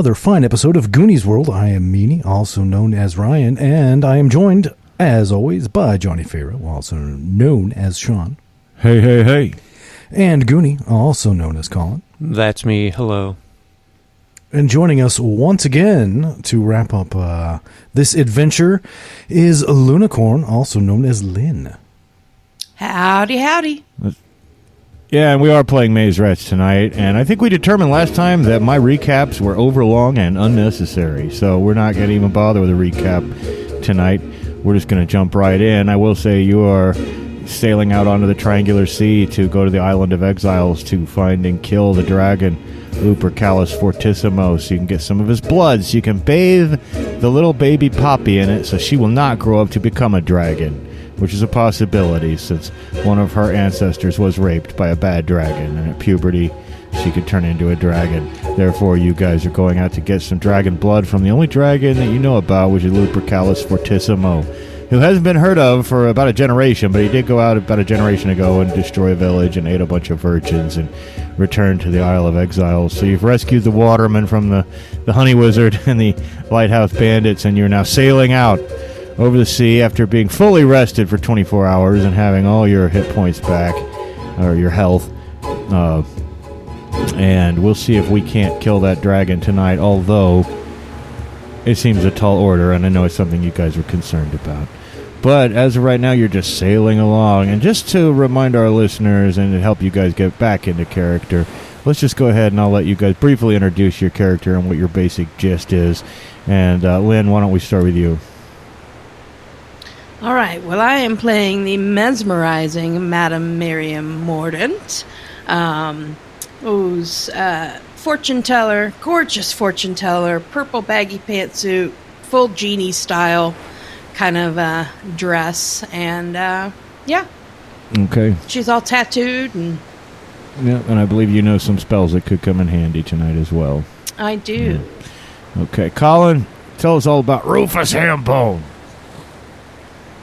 another fine episode of Goonies World. I am Meanie, also known as Ryan, and I am joined, as always, by Johnny Farrow, also known as Sean, Hey, hey, hey. and Goonie, also known as Colin. That's me. Hello. And joining us once again to wrap up uh, this adventure is Lunicorn, also known as Lynn. Howdy, howdy. Yeah, and we are playing Maze Rats tonight, and I think we determined last time that my recaps were overlong and unnecessary, so we're not going to even bother with a recap tonight. We're just going to jump right in. I will say you are sailing out onto the Triangular Sea to go to the Island of Exiles to find and kill the dragon Lupercalis fortissimo so you can get some of his blood so you can bathe the little baby Poppy in it so she will not grow up to become a dragon which is a possibility since one of her ancestors was raped by a bad dragon, and at puberty, she could turn into a dragon. Therefore, you guys are going out to get some dragon blood from the only dragon that you know about, which is Lupercalis fortissimo, who hasn't been heard of for about a generation, but he did go out about a generation ago and destroy a village and ate a bunch of virgins and returned to the Isle of Exiles. So you've rescued the waterman from the, the honey wizard and the lighthouse bandits, and you're now sailing out over the sea after being fully rested for 24 hours and having all your hit points back or your health. Uh, and we'll see if we can't kill that dragon tonight, although it seems a tall order, and I know it's something you guys are concerned about. But as of right now, you're just sailing along. And just to remind our listeners and to help you guys get back into character, let's just go ahead and I'll let you guys briefly introduce your character and what your basic gist is. And uh, Lynn, why don't we start with you? All right, well, I am playing the mesmerizing Madame Miriam Mordaunt, um, who's uh, fortune teller, gorgeous fortune teller, purple baggy pantsuit, full genie style kind of uh, dress, and uh, yeah, Okay. she's all tattooed, and Yeah, and I believe you know some spells that could come in handy tonight as well. I do. Okay, Colin, tell us all about Rufus Hambone.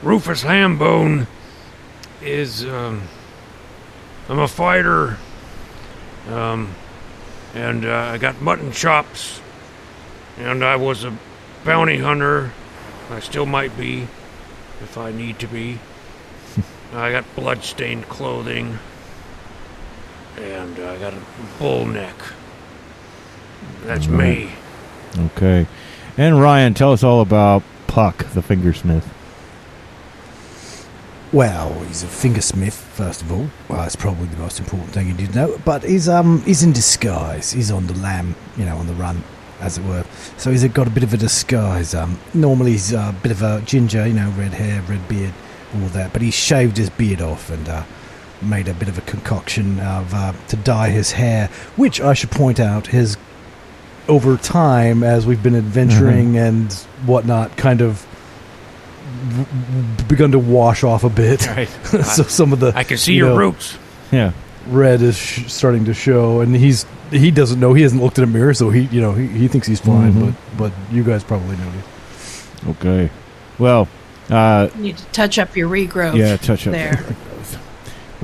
Rufus Hambone is um, I'm a fighter, um, and uh, I got mutton chops, and I was a bounty hunter. I still might be, if I need to be. I got blood-stained clothing, and I got a bull neck. That's me. Okay, and Ryan, tell us all about Puck, the fingersmith. Well, he's a fingersmith, first of all. Well, that's probably the most important thing you need to know. But he's um he's in disguise. He's on the lam, you know, on the run, as it were. So he's got a bit of a disguise. Um, normally he's a bit of a ginger, you know, red hair, red beard, all that. But he shaved his beard off and uh, made a bit of a concoction of uh, to dye his hair, which I should point out has over time as we've been adventuring and whatnot, kind of begun to wash off a bit. Right. so some of the I can see you your know, roots. Yeah, red is sh- starting to show, and he's he doesn't know he hasn't looked in a mirror, so he you know he, he thinks he's fine, Mhm. but but you guys probably know. okay. Well, uh, You need to touch up your regrowth. yeah, touch up. there.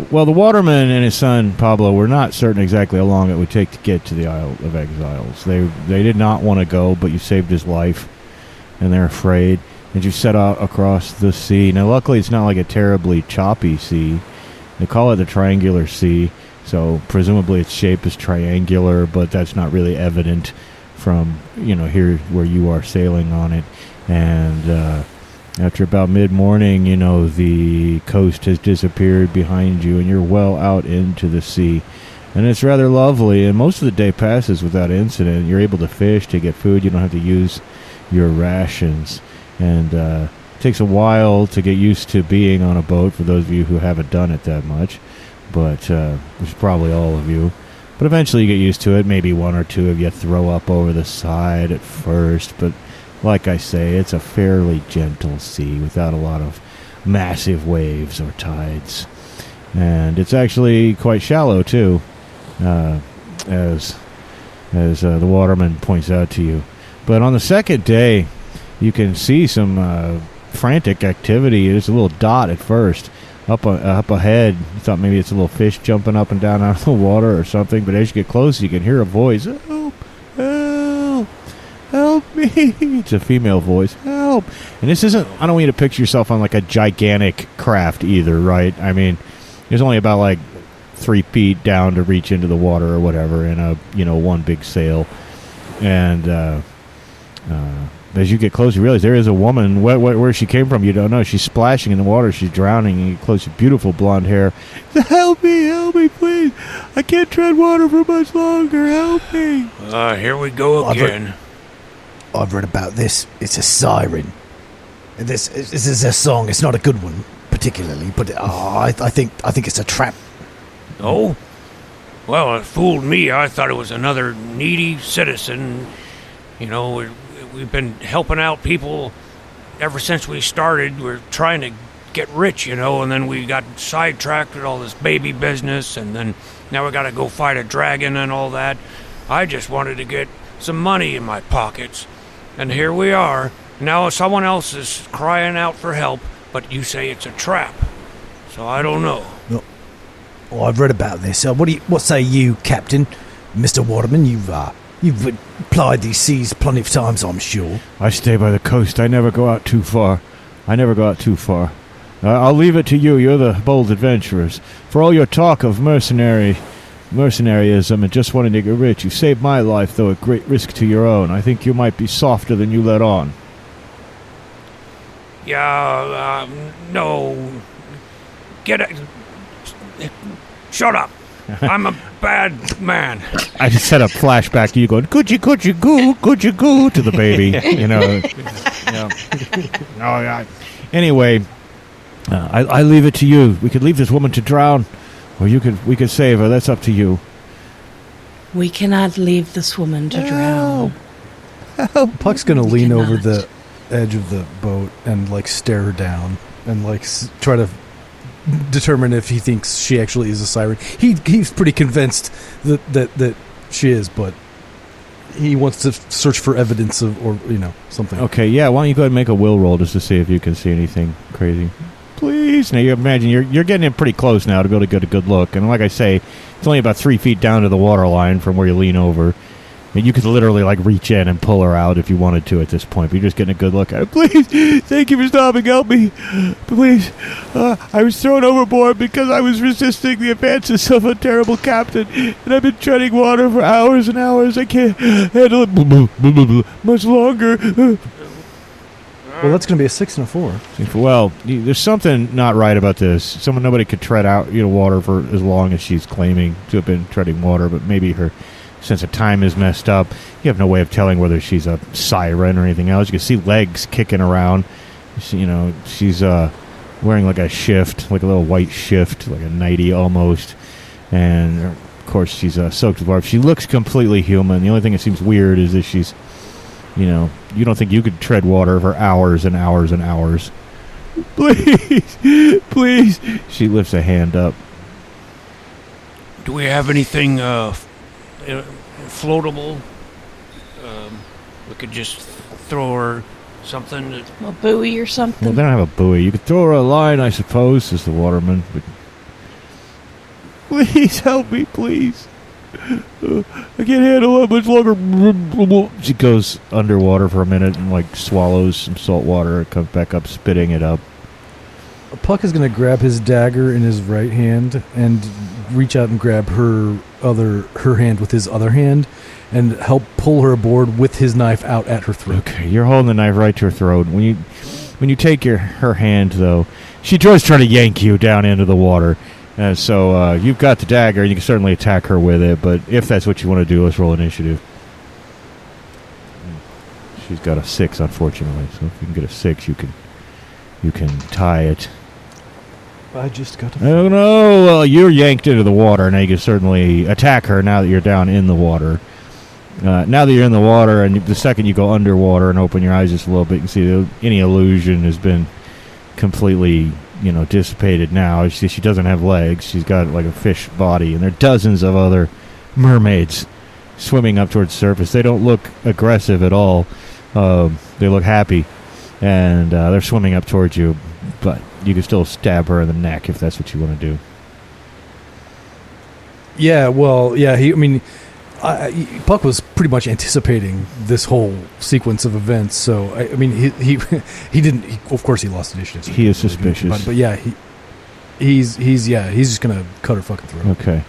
Well, the waterman and his son Pablo were not certain exactly how long it would take to get to the Isle of Exiles. They they did not want to go, but you saved his life, and they're afraid. And you set out across the sea. Now, luckily, it's not like a terribly choppy sea. They call it the Triangular Sea, so presumably its shape is triangular, but that's not really evident from you know here where you are sailing on it. And uh, after about mid morning, you know, the coast has disappeared behind you and you're well out into the sea. And it's rather lovely, and most of the day passes without incident. You're able to fish to get food, you don't have to use your rations. And uh, takes a while to get used to being on a boat for those of you who haven't done it that much, but uh, which is probably all of you. But eventually you get used to it. Maybe one or two of you throw up over the side at first, but like I say, it's a fairly gentle sea without a lot of massive waves or tides. And it's actually quite shallow too, uh, as as uh, the waterman points out to you. But on the second day, you can see some uh, frantic activity. It's a little dot at first. Up, uh, up ahead, you thought maybe it's a little fish jumping up and down out of the water or something. But as you get close, you can hear a voice. Help! Help! Help me! It's a female voice. Help! And this isn't. I don't want you to picture yourself on like a gigantic craft either, right? I mean, there's only about like three feet down to reach into the water or whatever, in a you know one big sail. And uh, uh, as you get close, you realize there is a woman. Where, where, where she came from, you don't know. She's splashing in the water. She's drowning. And you get close, beautiful blonde hair. Help me! Help me, please! I can't tread water for much longer. Help me! Uh, here we go I've read- again. I've read about this. It's a siren. This, this is a song. It's not a good one, particularly, but oh, I, I think I think it's a trap. Oh? Well, it fooled me. I thought it was another needy citizen. You know, we- we've been helping out people ever since we started. We're trying to get rich, you know, and then we got sidetracked with all this baby business, and then now we got to go fight a dragon and all that. I just wanted to get some money in my pockets. And here we are. Now someone else is crying out for help, but you say it's a trap. So I don't know. Oh, I've read about this. Uh, what do you, what say you, Captain, Mister Waterman? You've uh, you've plied these seas plenty of times, I'm sure. I stay by the coast. I never go out too far. I never go out too far. Uh, I'll leave it to you. You're the bold adventurers. For all your talk of mercenary, mercenaryism and just wanting to get rich, you saved my life, though at great risk to your own. I think you might be softer than you let on. Yeah, um, no. Get it. Shut up. I'm a bad man. I just set a flashback to you going, "Could you, could goo, could goo?" to the baby, you know. yeah. Oh yeah. Anyway, uh, I, I leave it to you. We could leave this woman to drown, or you could we could save her. That's up to you. We cannot leave this woman to drown. Puck's gonna lean cannot. over the edge of the boat and like stare her down and like s- try to determine if he thinks she actually is a siren. He he's pretty convinced that that that she is, but he wants to search for evidence of or you know something. Okay, yeah. Why don't you go ahead and make a will roll just to see if you can see anything crazy? Please. Now you imagine you're you're getting in pretty close now to be able to get a good look. And like I say, it's only about three feet down to the water line from where you lean over. You could literally like reach in and pull her out if you wanted to at this point. But you're just getting a good look at her. Please, thank you for stopping. Help me, please. Uh, I was thrown overboard because I was resisting the advances of a terrible captain, and I've been treading water for hours and hours. I can't handle it much longer. Well, that's gonna be a six and a four. Well, there's something not right about this. Someone nobody could tread out you know water for as long as she's claiming to have been treading water, but maybe her sense of time is messed up. You have no way of telling whether she's a siren or anything else. You can see legs kicking around. She, you know, she's uh, wearing like a shift, like a little white shift, like a nightie almost, and of course she's uh, soaked with water. She looks completely human. The only thing that seems weird is that she's, you know, you don't think you could tread water for hours and hours and hours. Please, please. She lifts a hand up. Do we have anything uh, floatable? Um, we could just throw her something. That, A buoy or something. Well, something. they don't have a buoy. You could throw her a line, I suppose, says the waterman. But please help me, please. Uh, I can't handle it much longer. She goes underwater for a minute and like swallows some salt water and comes back up, spitting it up. Puck is gonna grab his dagger in his right hand and reach out and grab her other her hand with his other hand and help pull her aboard with his knife out at her throat. Okay, you're holding the knife right to her throat. When you when you take your her hand though, she does try to yank you down into the water. Uh, so uh, you've got the dagger, and you can certainly attack her with it. But if that's what you want to do, let's roll initiative. She's got a six, unfortunately. So if you can get a six, you can you can tie it. I just got Oh no! Well, you're yanked into the water. Now you can certainly attack her. Now that you're down in the water. Uh, now that you're in the water, and the second you go underwater and open your eyes just a little bit, you can see that any illusion has been completely, you know, dissipated. Now she, she doesn't have legs; she's got like a fish body, and there are dozens of other mermaids swimming up towards the surface. They don't look aggressive at all. Um, they look happy, and uh, they're swimming up towards you. But you can still stab her in the neck if that's what you want to do. Yeah, well, yeah. He, I mean, I, Puck was pretty much anticipating this whole sequence of events. So, I, I mean, he he he didn't. He, of course, he lost initiative. He is couldn't really do anything suspicious. But, but yeah, he he's he's yeah he's just gonna cut her fucking throat. Okay.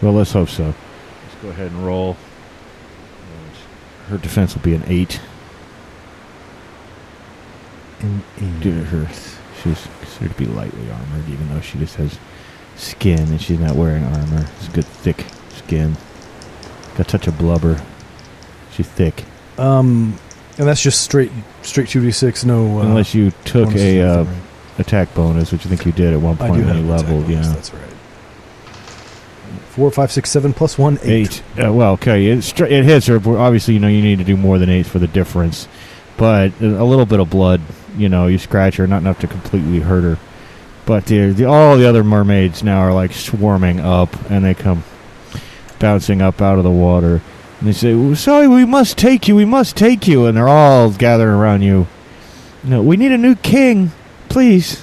Well, let's hope so. Let's go ahead and roll. Her defense will be an eight. Due it her, she's considered to be lightly armored, even though she just has skin and she's not wearing armor. It's good, thick skin. Got a touch of blubber. She's thick. Um, and that's just straight straight two d six. No, uh, Unless you took a uh, something, attack bonus, which I think you did at one right? I point do when have you leveled. bonus, Yeah. That's right. Four, five, six, seven plus one, eight. Eight. Uh, well, okay, it, str- it hits her. Obviously, you know you need to do more than eight for the difference. But a little bit of blood, you know, you scratch her, not enough to completely hurt her. But the, the all the other mermaids now are like swarming up, and they come bouncing up out of the water, and they say, "Oh, "Sorry, we must take you. We must take you." And they're all gathering around you. No, we need a new king, please.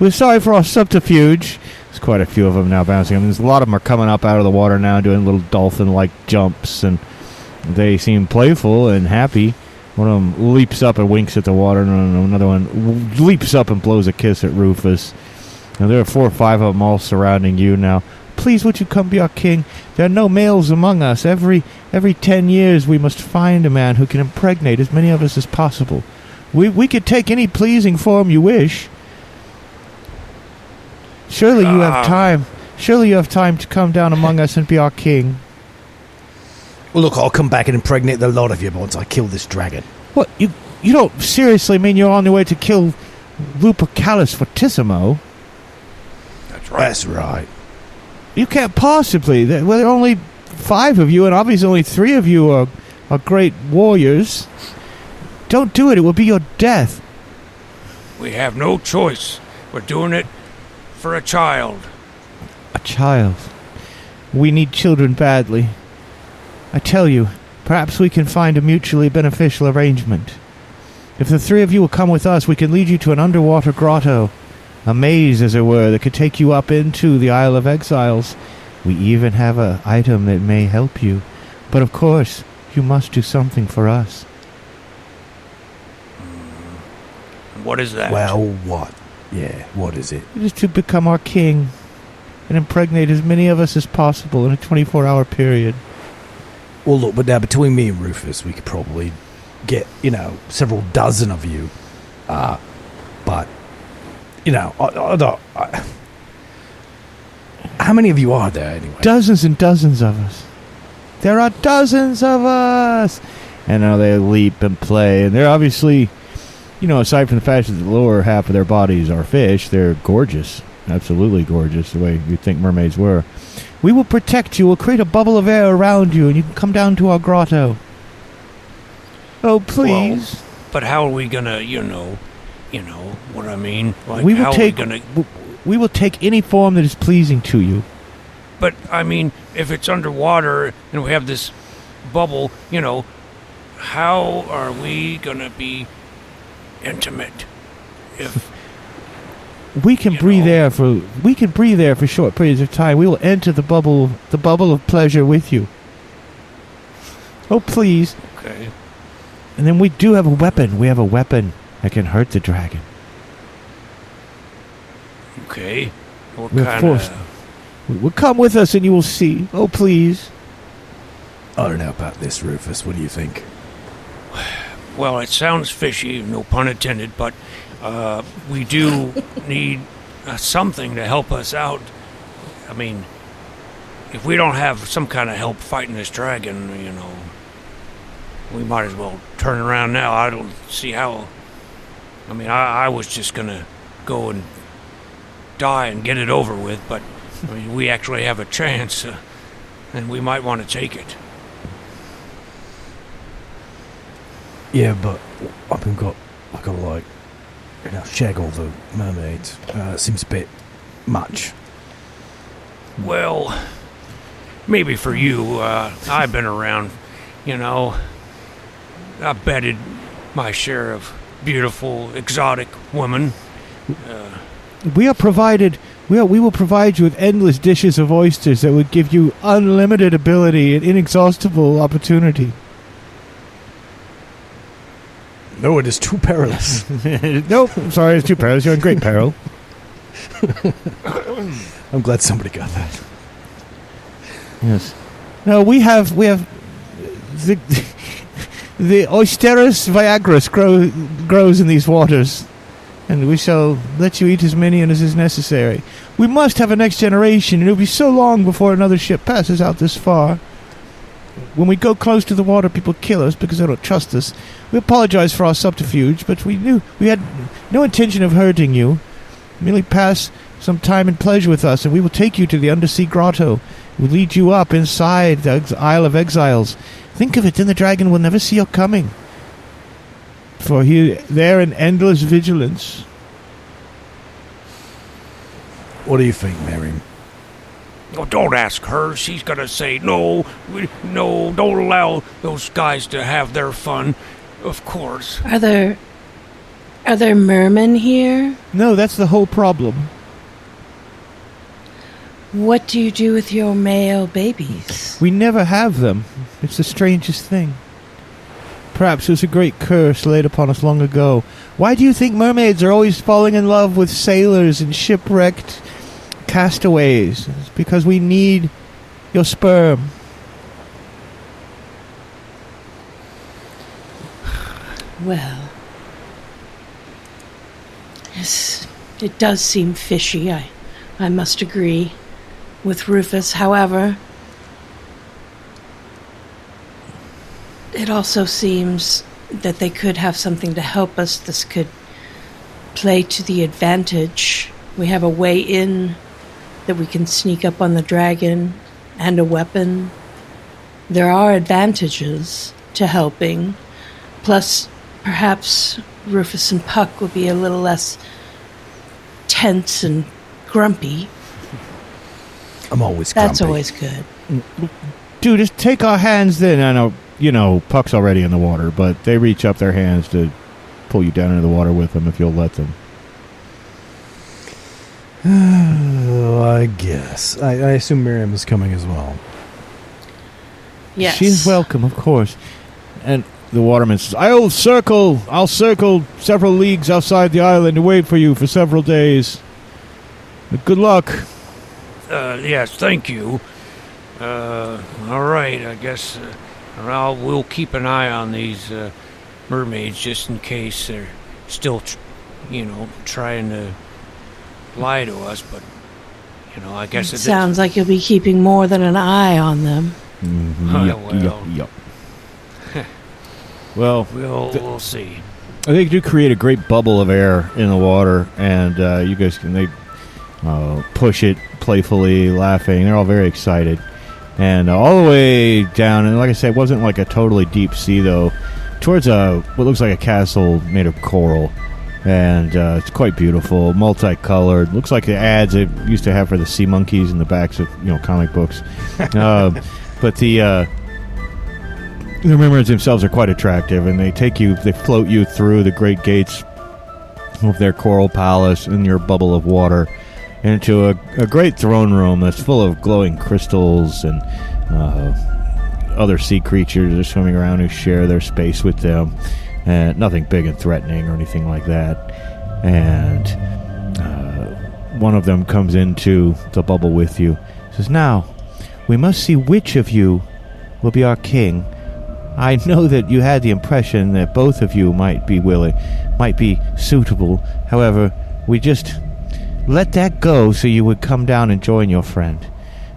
We're sorry for our subterfuge. There's quite a few of them now bouncing. I mean, there's a lot of them are coming up out of the water now, doing little dolphin-like jumps, and they seem playful and happy. One of them leaps up and winks at the water, and another one leaps up and blows a kiss at Rufus. And there are four or five of them all surrounding you now. Please, would you come be our king? There are no males among us. Every every ten years, we must find a man who can impregnate as many of us as possible. We we could take any pleasing form you wish. Surely you have Ah. time. Surely you have time to come down among us and be our king. Well, look, I'll come back and impregnate the lot of you once I kill this dragon. What you you don't seriously mean you're on your way to kill Lupercalis Fortissimo? That's right. That's right. You can't possibly. There, well, there are only five of you, and obviously only three of you are are great warriors. Don't do it. It will be your death. We have no choice. We're doing it for a child. A child. We need children badly. I tell you, perhaps we can find a mutually beneficial arrangement. If the three of you will come with us, we can lead you to an underwater grotto. A maze, as it were, that could take you up into the Isle of Exiles. We even have a item that may help you. But of course, you must do something for us. Hmm. What is that? Well, what? Yeah, what is it? It is to become our king and impregnate as many of us as possible in a 24 hour period. Well, look, but now between me and Rufus, we could probably get, you know, several dozen of you. Uh, but, you know, I, I don't. I, how many of you are there anyway? Dozens and dozens of us. There are dozens of us. And now they leap and play, and they're obviously, you know, aside from the fact that the lower half of their bodies are fish, they're gorgeous, absolutely gorgeous, the way you'd think mermaids were. We will protect you. We'll create a bubble of air around you, and you can come down to our grotto. Oh, please. But how are we gonna, you know, you know what I mean? Like, we will how take. are we gonna? w- we will take any form that is pleasing to you. But I mean, if it's underwater and we have this bubble, you know, how are we gonna be intimate? If We can You breathe know. air for we can breathe air for short periods of time. We will enter the bubble the bubble of pleasure with you. Oh please. okay, And then we do have a weapon. We have a weapon that can hurt the dragon. okay, what We're kind forced. of? Well, come with us and you will see. Oh please. I don't know about this, Rufus. What do you think? Well, it sounds fishy, no pun intended, but uh, we do need uh, something to help us out. I mean, if we don't have some kind of help fighting this dragon, you know, we might as well turn around now. I don't see how I mean, I, I was just gonna go and die and get it over with, but I mean, we actually have a chance, uh, and we might want to take it. Yeah, but I've been got, I got like, you know, shag all the mermaids. Uh, seems a bit much. Well, maybe for you, uh, I've been around, you know. I've bedded my share of beautiful, exotic women. Uh, We are provided. We, are, we will provide you with endless dishes of oysters that would give you unlimited ability and inexhaustible opportunity. No, it is too perilous. nope, I'm sorry, it's too perilous. You're in great peril. I'm glad somebody got that. Yes. No, we have we have the the Oysterus viagris grow, grows in these waters, and we shall let you eat as many as is necessary. We must have a next generation, and it'll be so long before another ship passes out this far. When we go close to the water, people kill us because they don't trust us. We apologize for our subterfuge, but we knew we had no intention of hurting you. Merely pass some time and pleasure with us, and we will take you to the undersea grotto We will lead you up inside the ex- Isle of Exiles. Think of it, then the dragon will never see your coming. For he there in endless vigilance. What do you think, Miriam? Oh, don't ask her. She's gonna say no. We, no, don't allow those guys to have their fun. Of course. Are there are there mermen here? No, that's the whole problem. What do you do with your male babies? We never have them. It's the strangest thing. Perhaps it was a great curse laid upon us long ago. Why do you think mermaids are always falling in love with sailors and shipwrecked castaways? It's because we need your sperm. Well, yes, it does seem fishy. I, I must agree with Rufus. However, it also seems that they could have something to help us. This could play to the advantage. We have a way in that we can sneak up on the dragon and a weapon. There are advantages to helping. Plus, perhaps Rufus and Puck will be a little less tense and grumpy. I'm always That's grumpy. always good. Dude, just take our hands then. I know, you know, Puck's already in the water, but they reach up their hands to pull you down into the water with them if you'll let them. Oh, I guess. I, I assume Miriam is coming as well. Yes. She's welcome, of course. And the waterman says, I'll circle, I'll circle several leagues outside the island to wait for you for several days. But good luck. Uh, yes, thank you. Uh, all right, I guess uh, I'll, we'll keep an eye on these uh, mermaids just in case they're still, tr- you know, trying to lie to us. But you know, I guess It it sounds like you'll be keeping more than an eye on them. Oh, Yup, well. yup, yup. well, We'll Th- we'll see. they do create a great bubble of air in the water, and uh, you guys can they uh, push it playfully, laughing. They're all very excited, and uh, all the way down. And like I said, it wasn't like a totally deep sea though. Towards a what looks like a castle made of coral, and uh, it's quite beautiful, multicolored. Looks like the ads they used to have for the sea monkeys in the backs of you know comic books. uh, but the uh, the mermaids themselves are quite attractive, and they take you, they float you through the great gates of their coral palace in your bubble of water into a, a great throne room that's full of glowing crystals and uh, other sea creatures are swimming around who share their space with them. And nothing big and threatening or anything like that. And uh, one of them comes into the bubble with you. Says, "Now, we must see which of you will be our king." I know that you had the impression that both of you might be willing, might be suitable. However, we just let that go so you would come down and join your friend.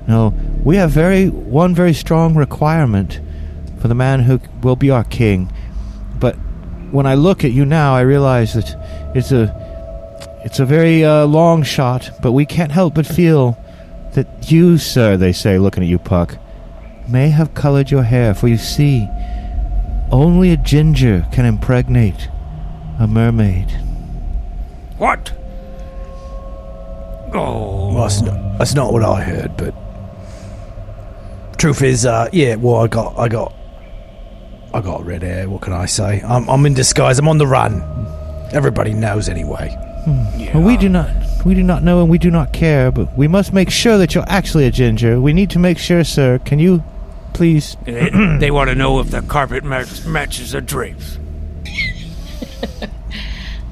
No, we have very one very strong requirement for the man who will be our king, when I look at you now, I realize that it's a it's a very uh, long shot, but we can't help but feel that you, sir, they say, looking at you, Puck, may have colored your hair. For you see, only a ginger can impregnate a mermaid. What? Oh. Well, that's not, that's not what I heard, but truth is, uh, yeah. Well, I got, I got, I got red hair. What can I say? I'm, I'm in disguise. I'm on the run. Everybody knows anyway. Hmm. Well, we do not we do not know and we do not care, but we must make sure that you're actually a ginger. We need to make sure, sir. Can you please They, they want to know if the carpet match, matches the drapes.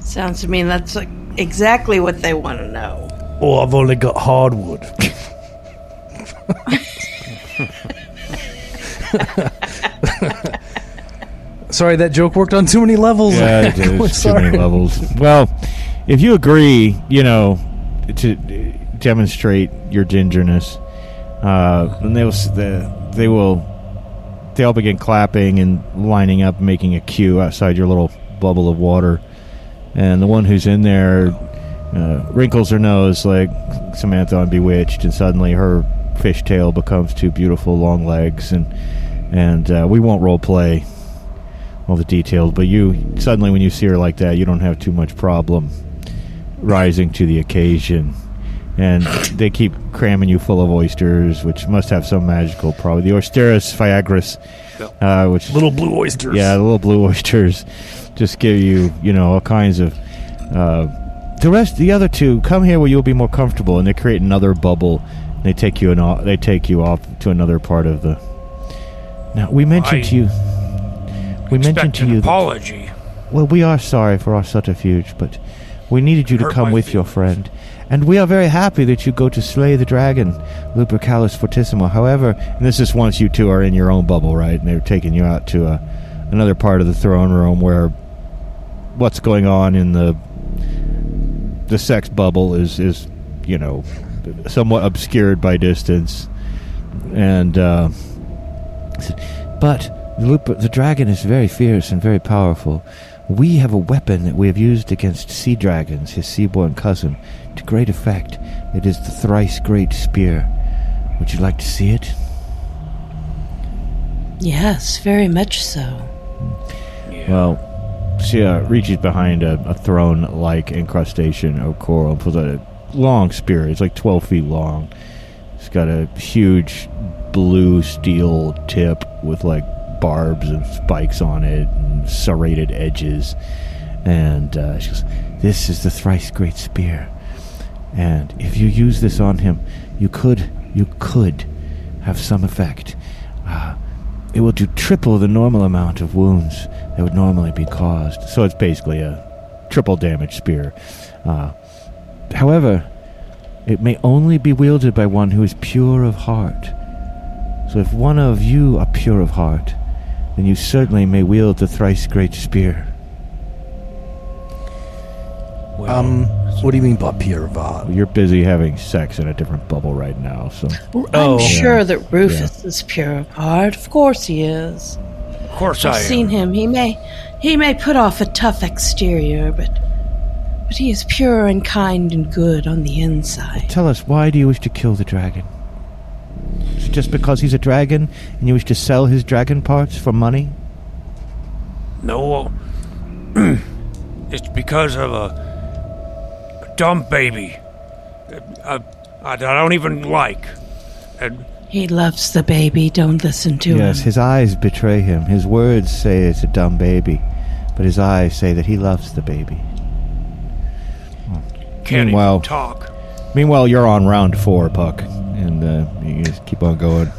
Sounds to me that's like exactly what they want to know. Oh, I've only got hardwood. Sorry, that joke worked on too many levels. Yeah, it is. Too many levels. Well, if you agree, you know, to demonstrate your gingerness, uh, then they will. they will. They all begin clapping and lining up, making a queue outside your little bubble of water. And the one who's in there uh, wrinkles her nose like Samantha on Bewitched, and suddenly her fishtail becomes two beautiful long legs. And and uh, we won't role play all the details, but you suddenly when you see her like that, you don't have too much problem rising to the occasion. And they keep cramming you full of oysters, which must have some magical probably. The Oysterus viagris, uh, which Little blue oysters. yeah, the little blue oysters just give you, you know, all kinds of. Uh, the rest, the other two, come here where you'll be more comfortable, and they create another bubble. They take you and they take you off to another part of the. Now we mentioned I to you. We mentioned to you. That, apology. well, we are sorry for our subterfuge, but we needed you to come with your friend, and we are very happy that you go to slay the dragon, Lupercalis fortissimo. However, and this is once you two are in your own bubble, right? And they're taking you out to a, another part of the throne room where what's going on in the the sex bubble is is you know somewhat obscured by distance, and. Uh, but the, Lup- the dragon is very fierce and very powerful. We have a weapon that we have used against sea dragons, his seaborn cousin, to great effect. It is the thrice great spear. Would you like to see it? Yes, very much so. Yeah. Well, she uh, reaches behind a, a throne-like encrustation of coral and pulls out a long spear. It's like 12 feet long. It's got a huge blue steel tip with like barbs and spikes on it and serrated edges. And uh, she goes, This is the thrice great spear. And if you use this on him, you could, you could have some effect. Uh, it will do triple the normal amount of wounds that would normally be caused. So it's basically a triple damage spear. Uh, however, it may only be wielded by one who is pure of heart. So if one of you are pure of heart, then you certainly may wield the thrice great spear. Well, Um, what do you mean by pure of? You're busy having sex in a different bubble right now, so Oh. I'm sure Yeah. that Rufus is pure of heart. Of course he is. of course I I've am. seen him. He may he may put off a tough exterior, but but he is pure and kind and good on the inside. tell us why do you wish to kill the dragon? Is it just because he's a dragon and you wish to sell his dragon parts for money? No, it's because of a, a dumb baby uh, I, I don't even like. And He loves the baby. Don't listen to Yes, him. Yes, his eyes betray him. His words say it's a dumb baby, but his eyes say that he loves the baby. can't Meanwhile- even talk. Meanwhile, you're on round four, Puck, and uh, you just keep on going.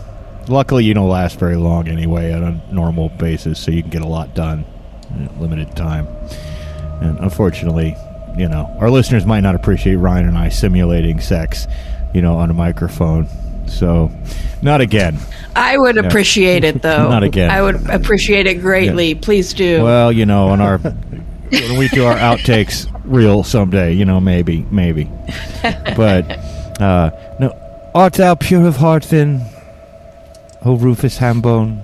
Luckily, you don't last very long anyway on a normal basis, so you can get a lot done in limited time. And unfortunately, you know, our listeners might not appreciate Ryan and I simulating sex, you know, on a microphone. So, not again. I would appreciate it though. Not again. I would appreciate it greatly. Please do. Well, you know, on our when we do our outtakes real someday, you know, maybe, maybe. But uh no art thou pure of heart then, O Rufus Hambone?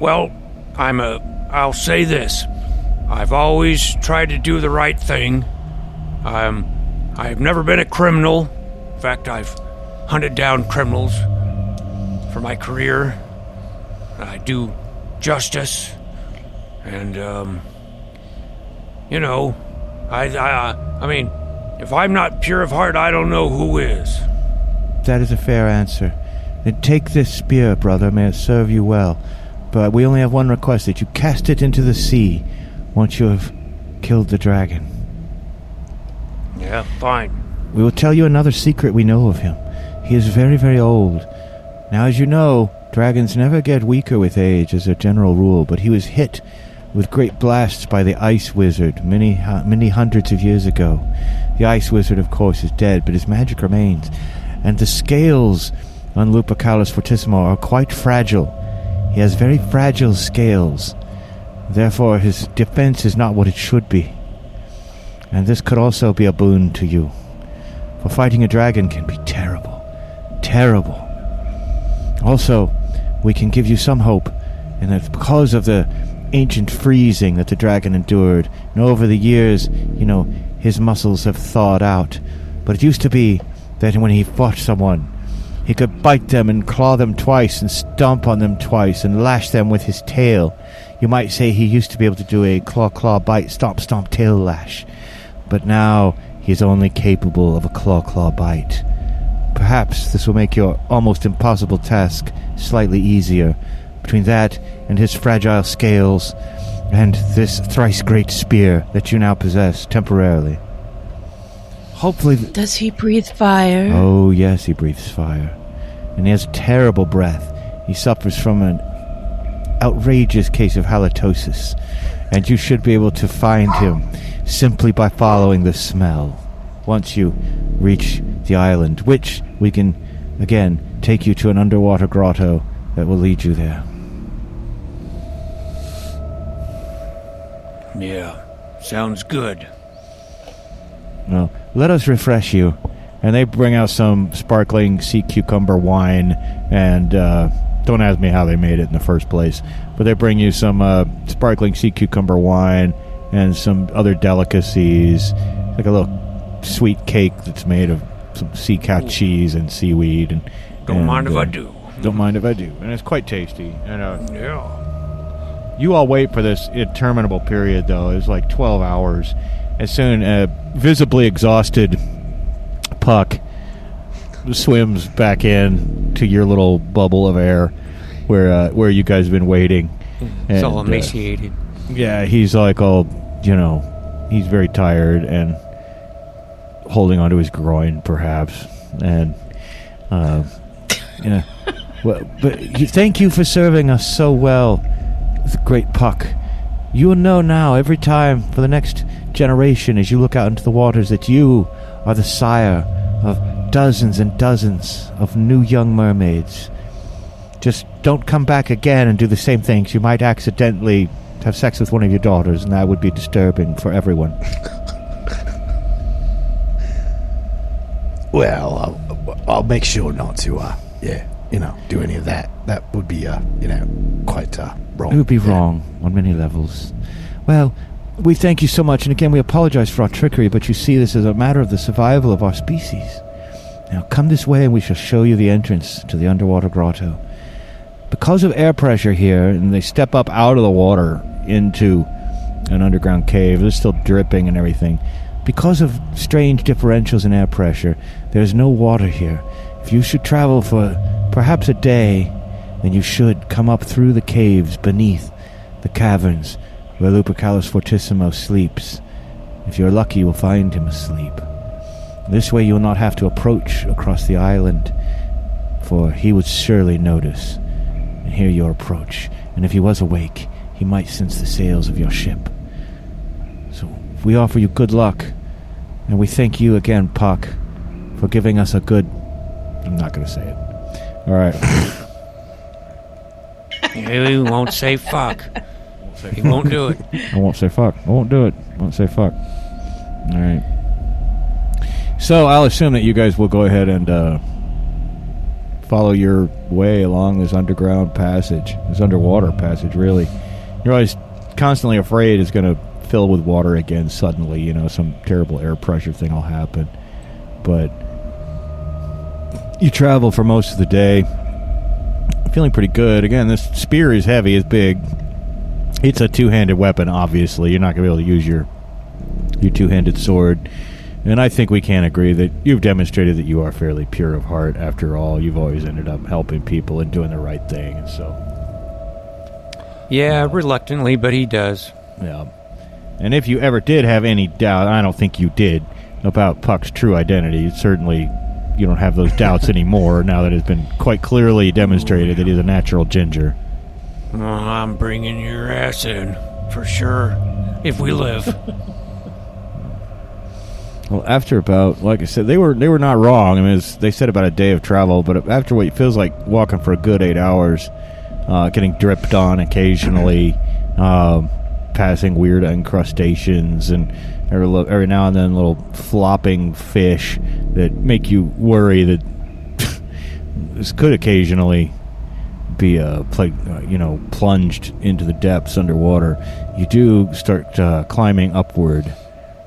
Well, I'm a I'll say this: I've always tried to do the right thing. Um, I've never been a criminal. In fact, I've hunted down criminals for my career. I do justice, and um, you know, I, I, I mean, if I'm not pure of heart, I don't know who is. That is a fair answer. Then take this spear, brother. May it serve you well. But we only have one request that you cast it into the sea once you have killed the dragon. Yeah, fine. We will tell you another secret we know of him. He is very, very old. Now, as you know, dragons never get weaker with age as a general rule, but he was hit with great blasts by the Ice Wizard many, many hundreds of years ago. The Ice Wizard, of course, is dead, but his magic remains. And the scales on Lupercalis fortissimo are quite fragile. He has very fragile scales. Therefore, his defense is not what it should be. And this could also be a boon to you. For fighting a dragon can be terrible. Terrible. Also, we can give you some hope in that because of the ancient freezing that the dragon endured, and over the years, you know, his muscles have thawed out. But it used to be that when he fought someone, he could bite them and claw them twice and stomp on them twice and lash them with his tail. You might say he used to be able to do a claw claw bite stomp stomp tail lash. But now he is only capable of a claw claw bite. Perhaps this will make your almost impossible task slightly easier. Between that and his fragile scales, and this thrice great spear that you now possess temporarily. Hopefully, th- Does he breathe fire? Oh, yes, he breathes fire. And he has a terrible breath. He suffers from an outrageous case of halitosis. And you should be able to find him simply by following the smell. Once you reach the island, which we can, again, take you to an underwater grotto that will lead you there. Yeah, sounds good. Well, let us refresh you. And they bring out some sparkling sea cucumber wine, and uh, don't ask me how they made it in the first place, but they bring you some uh, sparkling sea cucumber wine and some other delicacies, like a little sweet cake that's made of some sea cow cheese and seaweed. And Don't and, mind if uh, I do. Don't mind if I do, and it's quite tasty. And uh, Yeah. You all wait for this interminable period, though. It's like 12 hours. As soon, uh, visibly exhausted, Puck swims back in to your little bubble of air where uh, where you guys have been waiting. It's all And, uh, emaciated. yeah, he's like all, you know, he's very tired and holding onto his groin, perhaps. And, uh, yeah. Well, but thank you for serving us so well, the great Puck. You will know now, every time for the next generation, as you look out into the waters, that you are the sire of dozens and dozens of new young mermaids. Just don't come back again and do the same things. You might accidentally have sex with one of your daughters, and that would be disturbing for everyone. Well, I'll, I'll make sure not to, uh, yeah, you know, do any of that. That would be, uh, you know, quite uh, wrong. It would be Yeah. wrong on many levels. Well, we thank you so much, and again, we apologize for our trickery, but you see this as a matter of the survival of our species. Now, come this way, and we shall show you the entrance to the underwater grotto. Because of air pressure here, and they step up out of the water into an underground cave, they're still dripping and everything. Because of strange differentials in air pressure, there's no water here. If you should travel for perhaps a day, then you should come up through the caves beneath the caverns where Lupercalis fortissimo sleeps. If you're lucky, you will find him asleep. This way, you'll not have to approach across the island, for he would surely notice and hear your approach. And if he was awake, he might sense the sails of your ship. So we offer you good luck, and we thank you again, Puck, for giving us a good. I'm not going to say it. All right. He won't say fuck. He won't do it. I won't say fuck. I won't do it. I won't say fuck. All right. So I'll assume that you guys will go ahead and uh, follow your way along this underground passage, this underwater passage. Really, you're always constantly afraid it's going to fill with water again suddenly. You know, some terrible air pressure thing will happen. But you travel for most of the day, feeling pretty good. Again, this spear is heavy, it's big. It's a two-handed weapon. Obviously, you're not going to be able to use your your two-handed sword. And I think we can agree that you've demonstrated that you are fairly pure of heart. After all, you've always ended up helping people and doing the right thing, and so Yeah, reluctantly, but he does. Yeah. And if you ever did have any doubt, I don't think you did, about Puck's true identity, certainly you don't have those doubts anymore now that it's been quite clearly demonstrated that he's a natural ginger. Oh, I'm bringing your ass in for sure if we live. Well, after about, like I said, they were they were not wrong. I mean, it's, they said about a day of travel, but after what it feels like walking for a good eight hours, uh, getting dripped on occasionally, um, passing weird incrustations, and every, every now and then little flopping fish that make you worry that this could occasionally be a pla uh, you know plunged into the depths underwater. You do start uh, climbing upward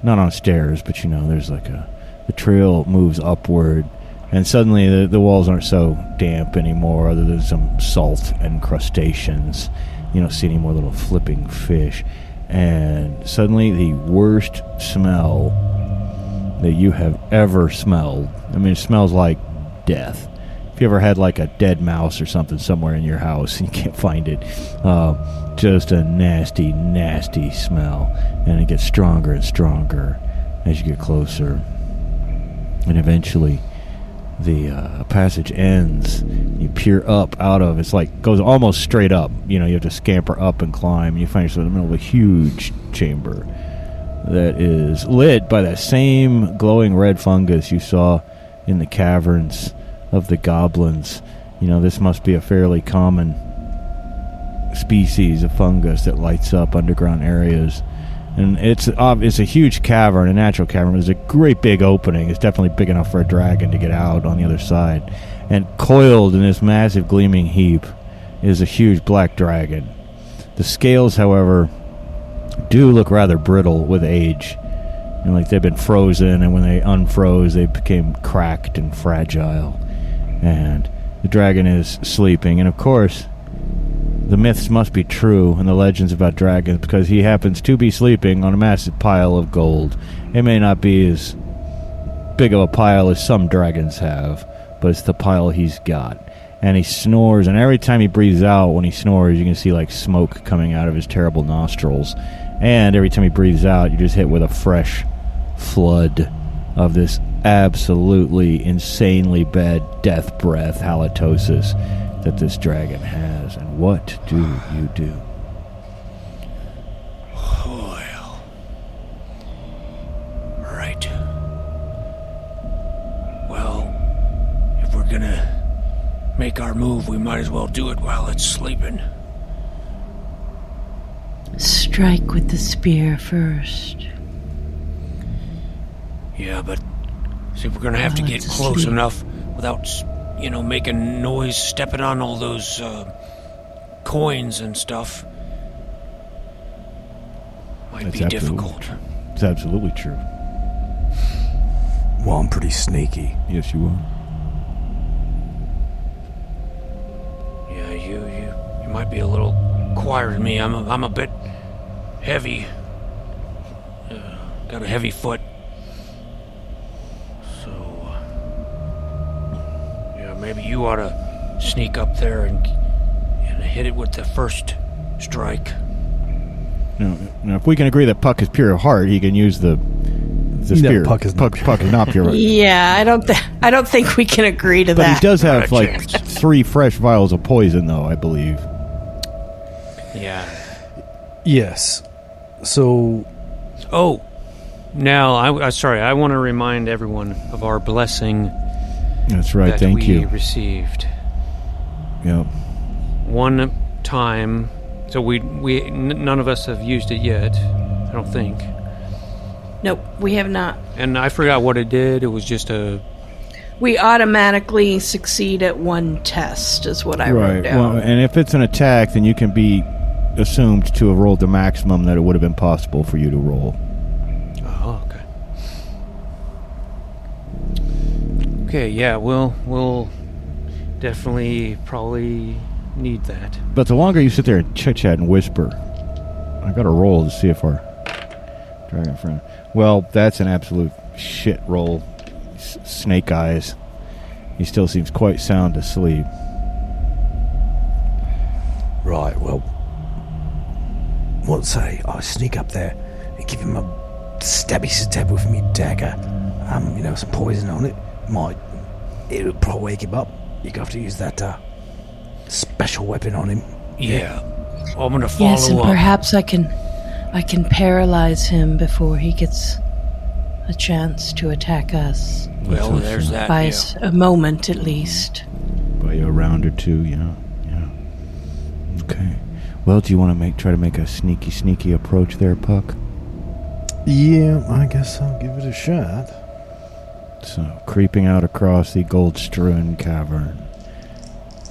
not on stairs, but you know, there's like a the trail moves upward, and suddenly the, the walls aren't so damp anymore, other than some salt and crustaceans. You don't see any more little flipping fish, and suddenly the worst smell that you have ever smelled. I mean, it smells like death. If you ever had like a dead mouse or something somewhere in your house and you can't find it, uh, just a nasty, nasty smell, and it gets stronger and stronger as you get closer, and eventually the uh, passage ends. You peer up out of it's like goes almost straight up. You know, you have to scamper up and climb. And you find yourself in the middle of a huge chamber that is lit by that same glowing red fungus you saw in the caverns of the goblins. You know, this must be a fairly common species of fungus that lights up underground areas. And it's it's a huge cavern, a natural cavern. There's a great big opening. It's definitely big enough for a dragon to get out on the other side. And coiled in this massive gleaming heap is a huge black dragon. The scales, however, do look rather brittle with age. And like they've been frozen, and when they unfroze, they became cracked and fragile. And the dragon is sleeping. And of course, the myths must be true and the legends about dragons because he happens to be sleeping on a massive pile of gold. It may not be as big of a pile as some dragons have, but it's the pile he's got. And he snores, and every time he breathes out, when he snores, you can see like smoke coming out of his terrible nostrils. And every time he breathes out, you're just hit with a fresh flood of this absolutely insanely bad death breath halitosis that this dragon has. And what do you do? Well. Right. Well, if we're gonna make our move, we might as well do it while it's sleeping. Strike with the spear first. Yeah, but see, we're gonna have to get close asleep. enough without, s- you know, making noise, stepping on all those uh, coins and stuff. Might That's be difficult. true. It's absolutely true. Well, I'm pretty sneaky. Yes, you are. Yeah, you you you might be a little quieter than me. I'm a, I'm a bit heavy. Uh, got a heavy foot. So uh, yeah, maybe you ought to sneak up there and and hit it with the first strike. Now, now, if we can agree that Puck is pure of heart, he can use the the No, spear. Puck is not Puck, pure. Puck is not pure. Yeah, I don't. Th- I don't think we can agree to But that. But he does Not have like chance. three fresh vials of poison, though I believe. Yeah. Yes. So Oh, now I, I sorry. I want to remind everyone of our blessing That's right. that Thank we you. received. Yep. one time. So we we n- none of us have used it yet. I don't think. nope, we have not. And I forgot what it did. It was just a We automatically succeed at one test, is what I right. wrote down. Well, and if it's an attack, then you can be assumed to have rolled the maximum that it would have been possible for you to roll. Oh, okay. Okay, yeah, we'll we'll definitely probably need that. But the longer you sit there and chit chat and whisper, I got to roll to see if our dragon friend. Well, that's an absolute shit roll. S- snake eyes. He still seems quite sound asleep. Right, well, what say I sneak up there and give him a stabby stab with me dagger. Um, you know, some poison on it. Might, it'll probably wake him up. You have to use that uh, special weapon on him. Yeah. I'm gonna follow Yes, and up. perhaps I can I can paralyze him before he gets a chance to attack us. well, there's that. By yeah. s- a moment at least. By a round or two, yeah, yeah. Okay. Well, do you want to make try to make a sneaky, sneaky approach there, Puck? Yeah, I guess I'll give it a shot. So, creeping out across the gold-strewn cavern.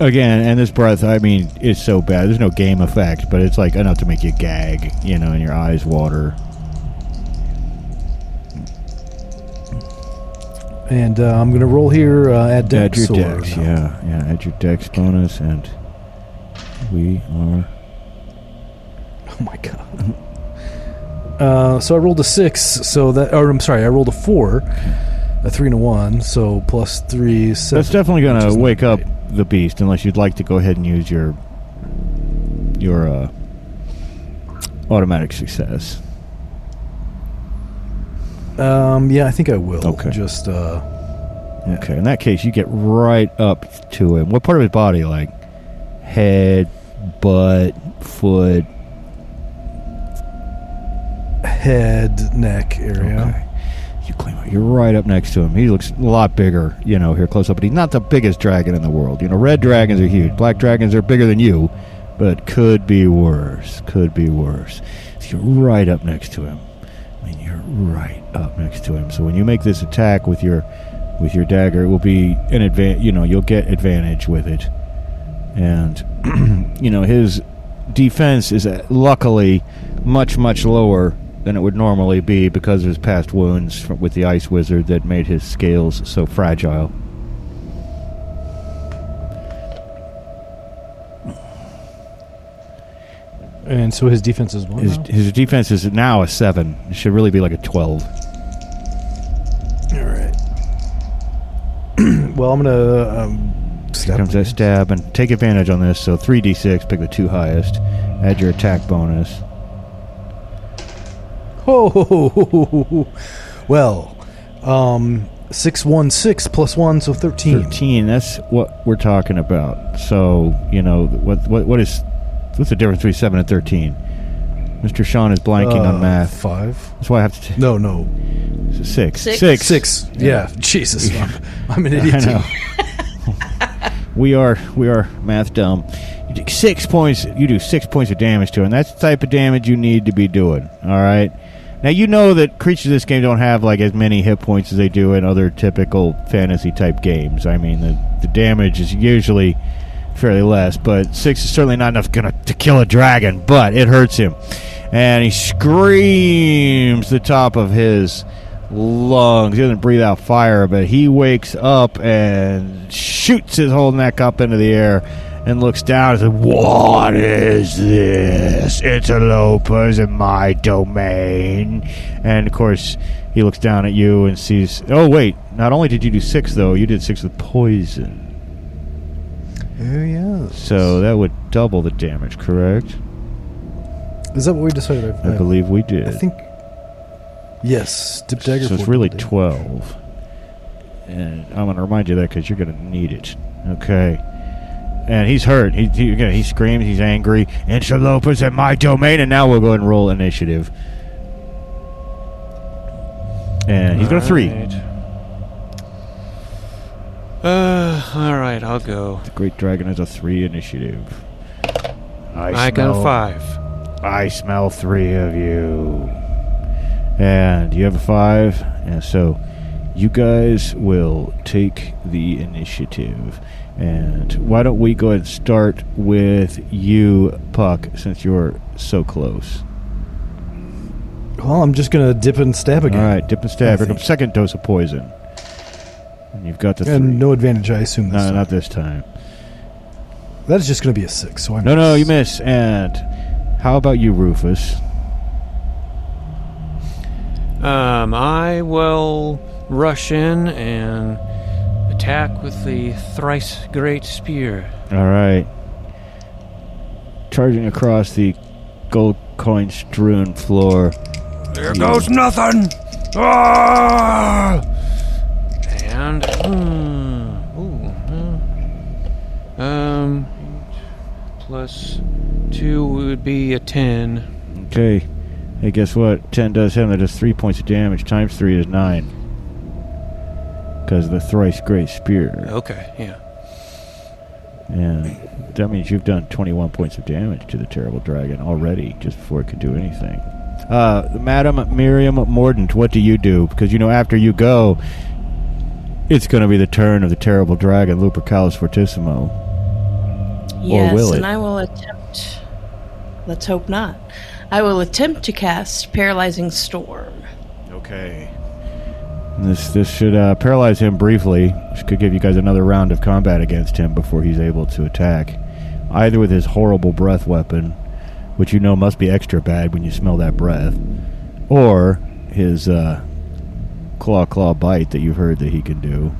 Again, and this breath, I mean, it's so bad. There's no game effect, but it's like enough to make you gag, you know, and your eyes water. And uh, I'm gonna roll here. Uh, add Add dex. your or dex, no? yeah, yeah. Add your dex bonus, and we are. Oh my god. Uh, so I rolled a six. So that, or I'm sorry, I rolled a four, a three and a one. So plus three, seven. That's definitely going to wake up the beast, unless you'd like to go ahead and use your your uh, automatic success. Um, yeah, I think I will. Okay. Just uh, yeah. Okay, in that case, you get right up to him. What part of his body, like head, butt, foot? head, neck area. Okay. You're right up next to him. He looks a lot bigger, you know, here close up, but he's not the biggest dragon in the world. You know, red dragons are huge. Black dragons are bigger than you, but could be worse. Could be worse. So you're right up next to him. I mean, you're right up next to him. So when you make this attack with your with your dagger, it will be an advan. You know, you'll get advantage with it, and you know his defense is uh, luckily much much lower than it would normally be because of his past wounds with the ice wizard that made his scales so fragile. And so his defense is one. His, his defense is now a seven. It should really be like a twelve. All right. well, I'm gonna um, Here comes that stab and take advantage on this. So three d six, pick the two highest. Add your attack bonus. Oh, well, um, six one six plus one, so thirteen. Thirteen. That's what we're talking about. So you know what? What? What is? What's the difference between seven and thirteen? Mister Sean is blanking Uh, on math. Five. That's why I have to. T- No, no, six. Six. Six. six. Yeah, Jesus, I'm, I'm an I idiot. know. we are we are math dumb. You do six points. You do six points of damage to him. That's the type of damage you need to be doing. All right. Now you know that creatures in this game don't have like as many hit points as they do in other typical fantasy type games. I mean, the the damage is usually fairly less, but six is certainly not enough gonna to kill a dragon. But it hurts him, and he screams the top of his lungs. He doesn't breathe out fire, but he wakes up and shoots his whole neck up into the air and looks down and says, What is this? Interlopers in my domain. And of course, he looks down at you and sees, Oh, wait, not only did you do six, though, you did six with poison. Oh yeah. So that would double the damage, correct? Is that what we decided? I believe we did. I think. Yes, dip dagger. So it's really double 12. And I'm going to remind you of that because you're going to need it. Okay. And he's hurt. He, he, again, he screams. He's angry. Interlopers in my domain. And now we'll go ahead and roll initiative. And he's got a three. Alright. Uh, all right, I'll go. The Great Dragon has a three initiative. I got a smell- five. I smell three of you. And you have a five. And so you guys will take the initiative. And why don't we go ahead and start with you, Puck, since you're so close. Well, I'm just gonna dip and stab again. All right, dip and stab. I Here comes second dose of poison. And you've got the three. And no advantage, I assume. This no, time. not this time. That is just gonna be a six. So I No, no, you miss. And how about you, Rufus? Um, I will rush in and attack with the thrice great spear. All right. Charging across the gold coin strewn floor. There goes nothing. Ah! And hmm, ooh, hmm. um, plus two would be a ten. Okay. Hey, guess what? 10 does him. That does 3 points of damage. Times 3 is 9. Because the thrice great spear. Okay, yeah. And that means you've done 21 points of damage to the terrible dragon already, just before it could do anything. Uh, Madam Merrium Mordant, what do you do? Because, you know, after you go, it's going to be the turn of the terrible dragon, Lupercalis Fortissimo. Yes, will it? and I will attempt. Let's hope not. I will attempt to cast Paralyzing Storm. Okay. This this should uh, paralyze him briefly. This could give you guys another round of combat against him before he's able to attack. Either with his horrible breath weapon, which you know must be extra bad when you smell that breath, or his uh, claw claw bite that you've heard that he can do.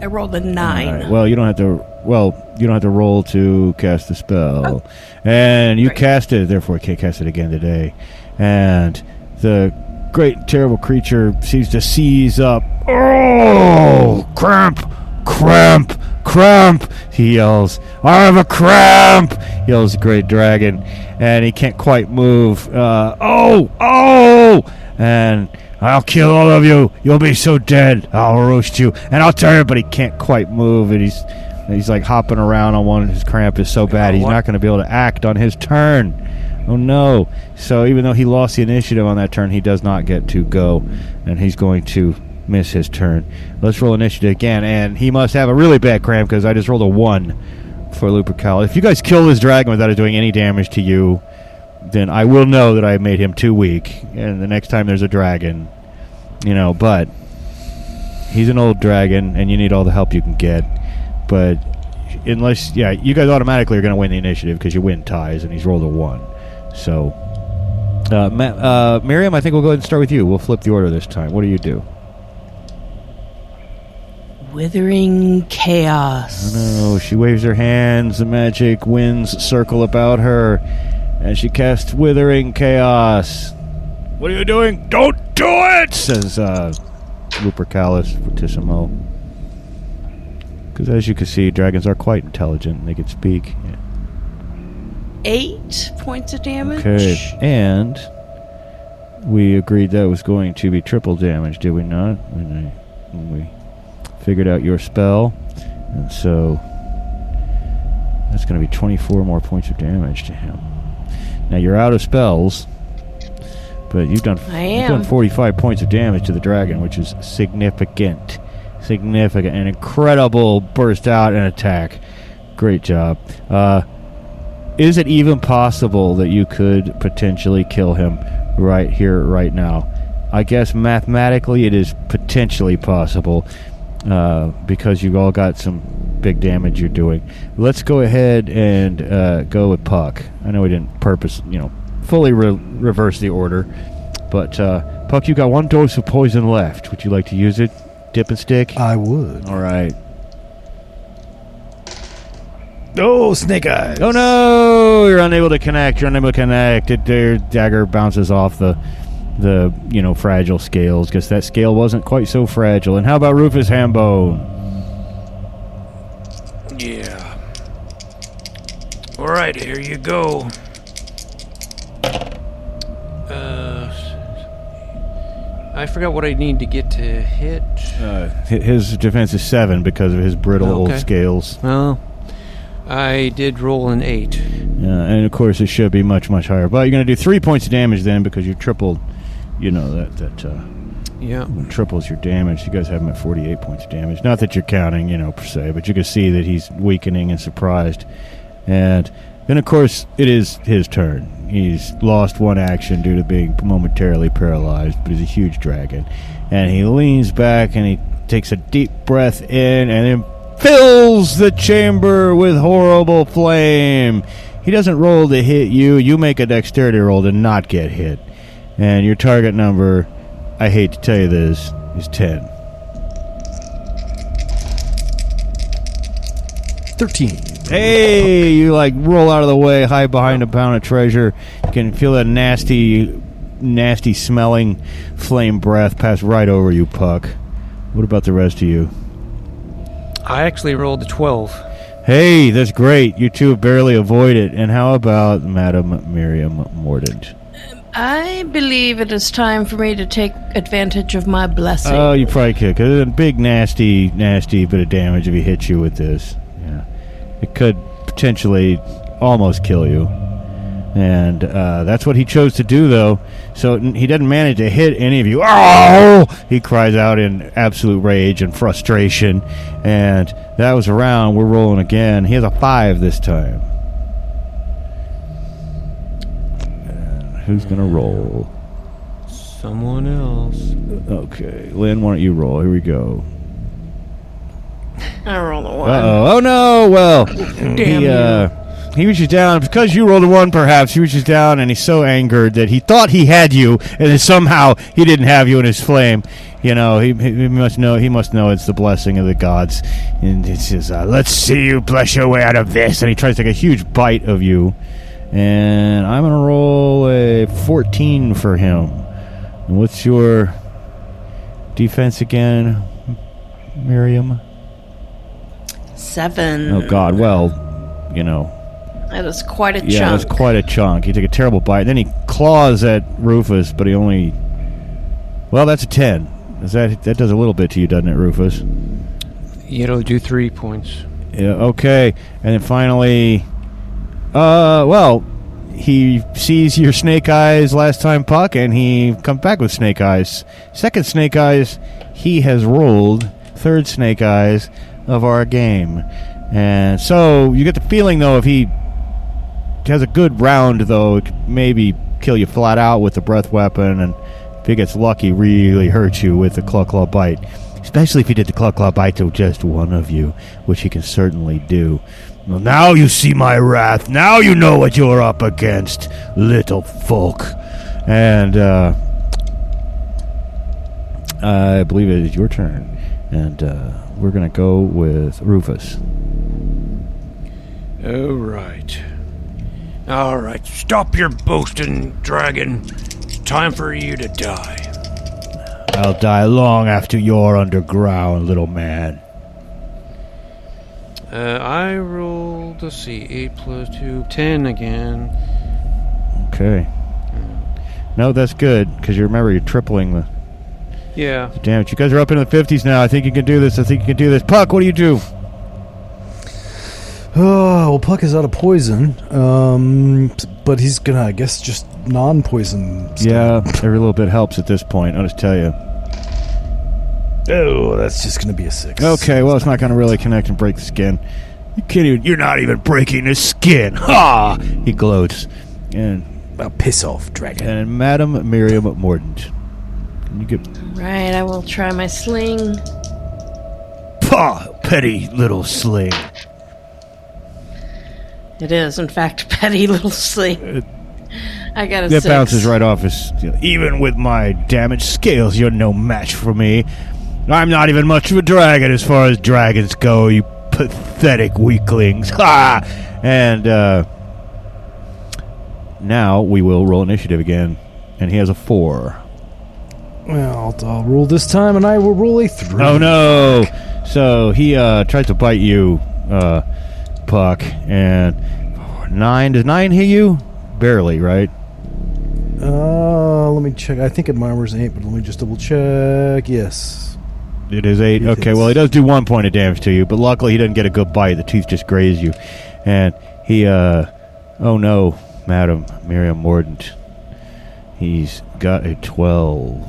I rolled a nine. Right, Well, you don't have to. Well, you don't have to roll to cast the spell, and you Right. cast it. Therefore, can't cast it again today. And the great terrible creature seems to seize up. Oh, cramp, cramp, cramp! He yells. I have a cramp! Yells the great dragon, and he can't quite move. Uh, oh, oh! And I'll kill all of you. You'll be so dead. I'll roast you, and I'll tell you. But he can't quite move, and he's he's like hopping around on one. His cramp is so bad, he's not going to be able to act on his turn. Oh no! So even though he lost the initiative on that turn, he does not get to go, and he's going to miss his turn. Let's roll initiative again, and he must have a really bad cramp because I just rolled a one for Lupercal. If you guys kill this dragon without it doing any damage to you, then I will know that I made him too weak, and the next time there's a dragon, you know. But he's an old dragon, and you need all the help you can get. But unless, yeah, you guys automatically are going to win the initiative because you win ties, and he's rolled a one. So, uh, Ma- uh, Merrium, I think we'll go ahead and start with you. We'll flip the order this time. What do you do? Withering Chaos. No, she waves her hands. The magic winds circle about her, and she casts Withering Chaos. What are you doing? Don't do it! Says uh, Lupercalis Fortissimo. Because as you can see, dragons are quite intelligent and they can speak. Eight points of damage. Okay, and we agreed that was going to be triple damage, did we not? When, I, when we figured out your spell, and so that's going to be 24 more points of damage to him. Now you're out of spells, but you've done I you've done 45 points of damage to the dragon, which is significant, significant, an incredible burst out and attack. Great job. Uh, is it even possible that you could potentially kill him right here, right now? I guess mathematically it is potentially possible uh, because you've all got some big damage you're doing. Let's go ahead and uh, go with Puck. I know we didn't purpose, you know, fully re- reverse the order, but uh, Puck, you got one dose of poison left. Would you like to use it? Dip and stick. I would. all right. Oh, snake eyes. Oh no! You're unable to connect. You're unable to connect. It, their dagger bounces off the, the you know fragile scales. because that scale wasn't quite so fragile. And how about Rufus Hambone? Yeah. All right, here you go. Uh, I forgot what I need to get to hit. Uh, his defense is seven because of his brittle old Okay. scales. Well, I did roll an eight. Uh, and of course, it should be much much higher. But you're going to do three points of damage then because you tripled. You know that that. Uh, Yeah. triples your damage. You guys have him at 48 points of damage. Not that you're counting, you know, per se, but you can see that he's weakening and surprised. And then, of course, it is his turn. He's lost one action due to being momentarily paralyzed, but he's a huge dragon. And he leans back and he takes a deep breath in and then fills the chamber with horrible flame. He doesn't roll to hit you. You make a dexterity roll to not get hit. And your target number, I hate to tell you this, is 10. 13. Hey, you like roll out of the way, hide behind a pound of treasure. You can feel that nasty, nasty smelling flame breath pass right over you, Puck. What about the rest of you? I actually rolled a 12. Hey, that's great. You two barely avoid it. And how about Madam Merrium Mordant? I believe it is time for me to take advantage of my blessing. Oh, you probably could. Cause it's a big, nasty, nasty bit of damage if he hits you with this. Yeah, it could potentially almost kill you, and uh, that's what he chose to do, though. So he doesn't manage to hit any of you. Oh! He cries out in absolute rage and frustration, and that was around. We're rolling again. He has a five this time. And who's gonna roll? Someone else. Okay, Lynn, why don't you roll? Here we go. I roll a one. Uh oh. Oh no. Well, Damn he you. uh, he reaches down because you rolled a one. Perhaps he reaches down and he's so angered that he thought he had you, and then somehow he didn't have you in his flame. You know, he, he he must know. He must know it's the blessing of the gods, and it says, uh, "Let's see you bless your way out of this." And he tries to take a huge bite of you, and I'm gonna roll a 14 for him. And what's your defense again, Merrium? Seven. Oh God! Well, you know, That is quite a chunk. yeah, chunk. that's quite a chunk. He took a terrible bite. Then he claws at Rufus, but he only. Well, that's a ten. Is that that does a little bit to you, doesn't it, Rufus? It'll do three points. Yeah. Okay. And then finally, uh, well, he sees your snake eyes last time, Puck, and he comes back with snake eyes. Second snake eyes, he has rolled third snake eyes of our game, and so you get the feeling though if he has a good round though, it could maybe kill you flat out with the breath weapon, and if he gets lucky, really hurt you with the claw claw bite. Especially if he did the claw claw bite to just one of you, which he can certainly do. Well, now you see my wrath. Now you know what you're up against, little folk. And uh, I believe it is your turn, and uh, we're gonna go with Rufus. All right. All right. Stop your boasting, dragon. It's time for you to die. I'll die long after you're underground, little man. Uh, I rolled, let's see, 8 plus 2, 10 again. Okay. No, that's good because you remember you're tripling the Yeah. Damn it, You guys are up in the fifties now. I think you can do this. I think you can do this. Puck, what do you do? Oh, well, Puck is out of poison. Um, but he's gonna, I guess, just non-poison. stuff. Yeah, every little bit helps at this point. I'll just tell you. Oh, that's just gonna be a six. Okay, well, it's not going to really connect and break the skin. You can't even. You're not even breaking the skin. Ha! He gloats. And Oh, piss off, dragon. and Madam Merrium Mordant. Can you get Right, I will try my sling. Pah, petty little sling. It is, in fact, petty little sling. I got a That six. bounces right off his. Even with my damaged scales, you're no match for me. I'm not even much of a dragon as far as dragons go, you pathetic weaklings. Ha! And uh, now we will roll initiative again, and he has a four. Well, I'll, I'll roll this time, and I will roll a three. Oh no! So he uh, tries to bite you, uh, Puck, and nine. Does nine hit you? Barely, right? Uh, let me check. I think it my armor's eight, but let me just double check. Yes. It is eight. It okay, is. well, he does do one point of damage to you, but luckily he doesn't get a good bite. The teeth just graze you, and he. uh Oh no, Madam Merrium Mordant. He's got a twelve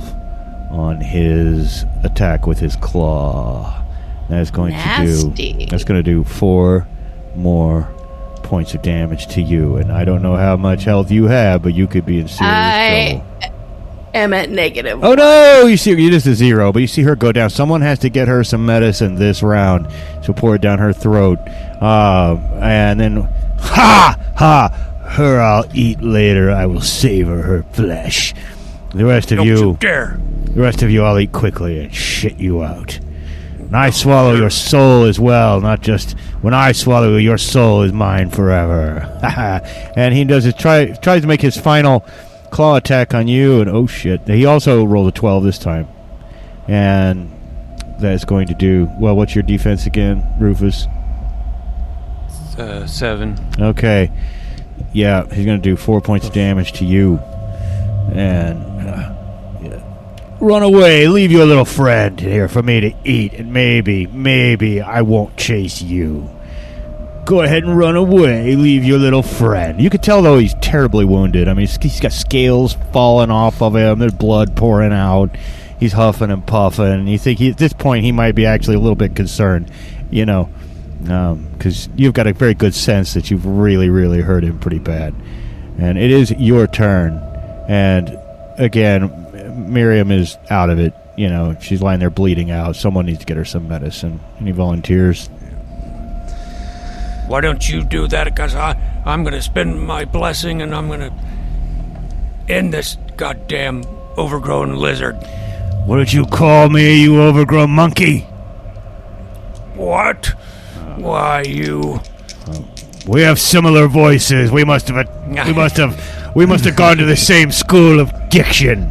on his attack with his claw. That is going to do. That's going to do four more points of damage to you, and I don't know how much health you have, but you could be in serious I trouble. am at negative. Oh no! You see, you just a zero, but you see her go down. Someone has to get her some medicine this round, so pour it down her throat, uh, and then ha ha. Her I'll eat later. I will savor her flesh. The rest of Don't you, you dare. the rest of you, I'll eat quickly and shit you out. And I swallow your soul as well, not just when I swallow you, your soul is mine forever. and he does his try tries to make his final claw attack on you, and oh shit! He also rolled a twelve this time, and that is going to do well. What's your defense again, Rufus? Uh, seven. Okay, yeah, he's going to do four points of damage to you, and. Run away. Leave your little friend here for me to eat, and maybe, maybe I won't chase you. Go ahead and run away. Leave your little friend. You could tell though he's terribly wounded. I mean, he's- got scales falling off of him. There's blood pouring out. He's huffing and puffing. You think he, at this point he might be actually a little bit concerned, you know, um, because you've got a very good sense that you've really, really hurt him pretty bad. And it is your turn. And again, Merrium is out of it. You know, she's lying there bleeding out. Someone needs to get her some medicine. Any volunteers? Why don't you do that? Because I'm going to spend my blessing and I'm going to end this goddamn overgrown lizard. What did you call me, you overgrown monkey? What? Why, you. We have similar voices. We must have we must have we must have gone to the same school of diction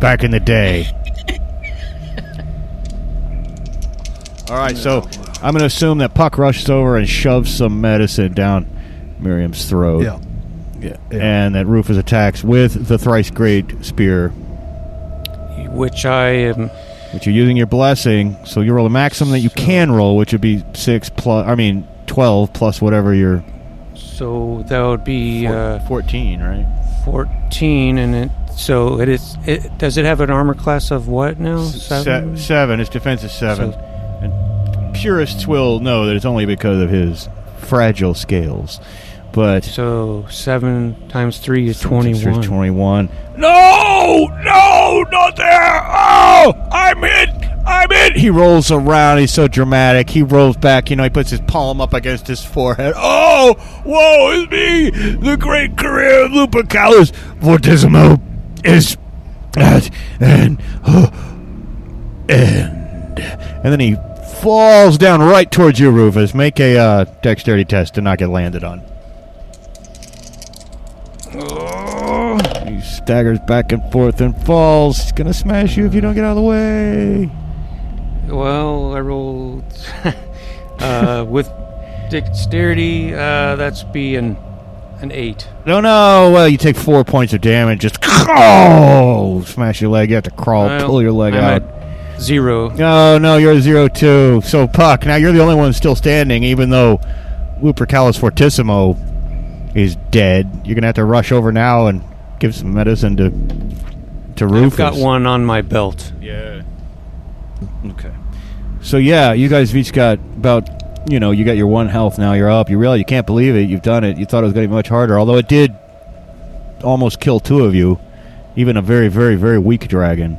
back in the day. All right, so I'm going to assume that Puck rushes over and shoves some medicine down Merrium's throat. Yeah. Yeah. yeah. And that Rufus attacks with the thrice great spear, Which I am. which you're using your blessing. So you roll a maximum that you can roll, which would be six plus. I mean, twelve plus whatever your So that would be uh, fourteen, right? 14, and it. So it is. It, does it have an armor class of what now? Se- seven. Its defense is seven. and purists will know that it's only because of his fragile scales. But So seven times three is Seven times three is 21. 21. No! No! Not there! Oh! I'm hit! I'm in. He rolls around. He's so dramatic. He rolls back. You know, he puts his palm up against his forehead. Oh! whoa, is me! The great career of Lupercalis Fortissimo is at an end. And then he falls down right towards you, Rufus. Make a uh, dexterity test to not get landed on. He staggers back and forth and falls. He's gonna smash you if you don't get out of the way. Well, I rolled uh, with dexterity. Uh, that's be an an eight. No, no. Well, you take four points of damage. Just oh, smash your leg. You have to crawl, Well, pull your leg I'm out. at zero. No, no, you're zero two. So Puck, now you're the only one still standing, even though Lupercalis Fortissimo is dead. You're gonna have to rush over now and give some medicine to to Rufus. I've got one on my belt. Yeah. Okay. So yeah, you guys have each got about you know you got your one health now. You're up. You realize you can't believe it. You've done it. You thought it was going to be much harder, although it did almost kill two of you, even a very very very weak dragon.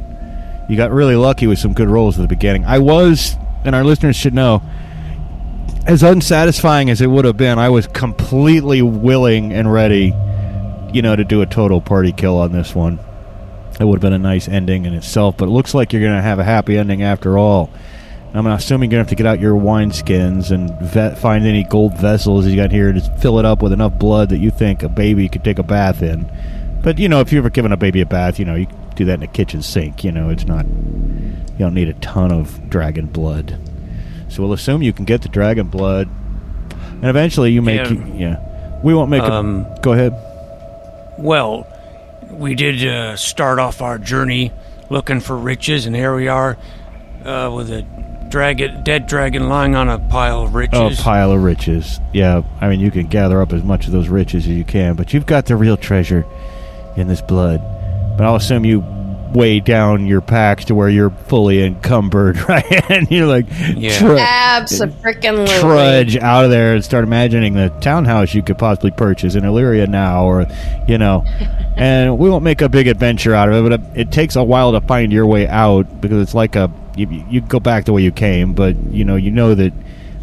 You got really lucky with some good rolls at the beginning. I was, and our listeners should know, as unsatisfying as it would have been, I was completely willing and ready, you know, to do a total party kill on this one. It would have been a nice ending in itself, but it looks like you're going to have a happy ending after all. I'm assuming you're going to have to get out your wineskins and vet, find any gold vessels you got here to fill it up with enough blood that you think a baby could take a bath in. But, you know, if you've ever given a baby a bath, you know, you do that in a kitchen sink. You know, it's not, you don't need a ton of dragon blood. So we'll assume you can get the dragon blood. And eventually you make, Yeah. yeah. We won't make Um, a. Go ahead. Well, we did uh, start off our journey looking for riches, and here we are uh, with a dragon, dead dragon lying on a pile of riches. Oh, pile of riches. Yeah, I mean, you can gather up as much of those riches as you can, but you've got the real treasure in this blood. But I'll assume you weigh down your packs to where you're fully encumbered, right? and you're like, Yeah. tru- Absolutely. trudge out of there and start imagining the townhouse you could possibly purchase in Illyria now, or you know. and we won't make a big adventure out of it, but it, it takes a while to find your way out because it's like a you, you go back the way you came, but you know you know that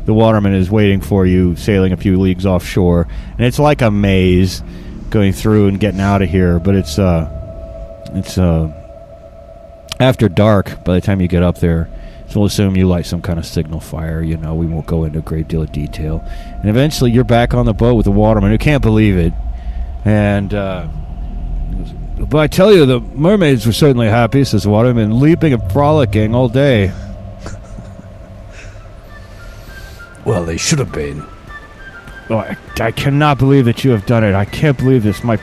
the waterman is waiting for you, sailing a few leagues offshore, and it's like a maze going through and getting out of here. But it's uh, it's uh, after dark by the time you get up there. So we'll assume you light some kind of signal fire. You know, we won't go into a great deal of detail. And eventually you're back on the boat with the waterman who can't believe it. And, uh, but I tell you, the mermaids were certainly happy, says the waterman, leaping and frolicking all day. Well, they should have been. Oh, I, I cannot believe that you have done it. I can't believe this. My,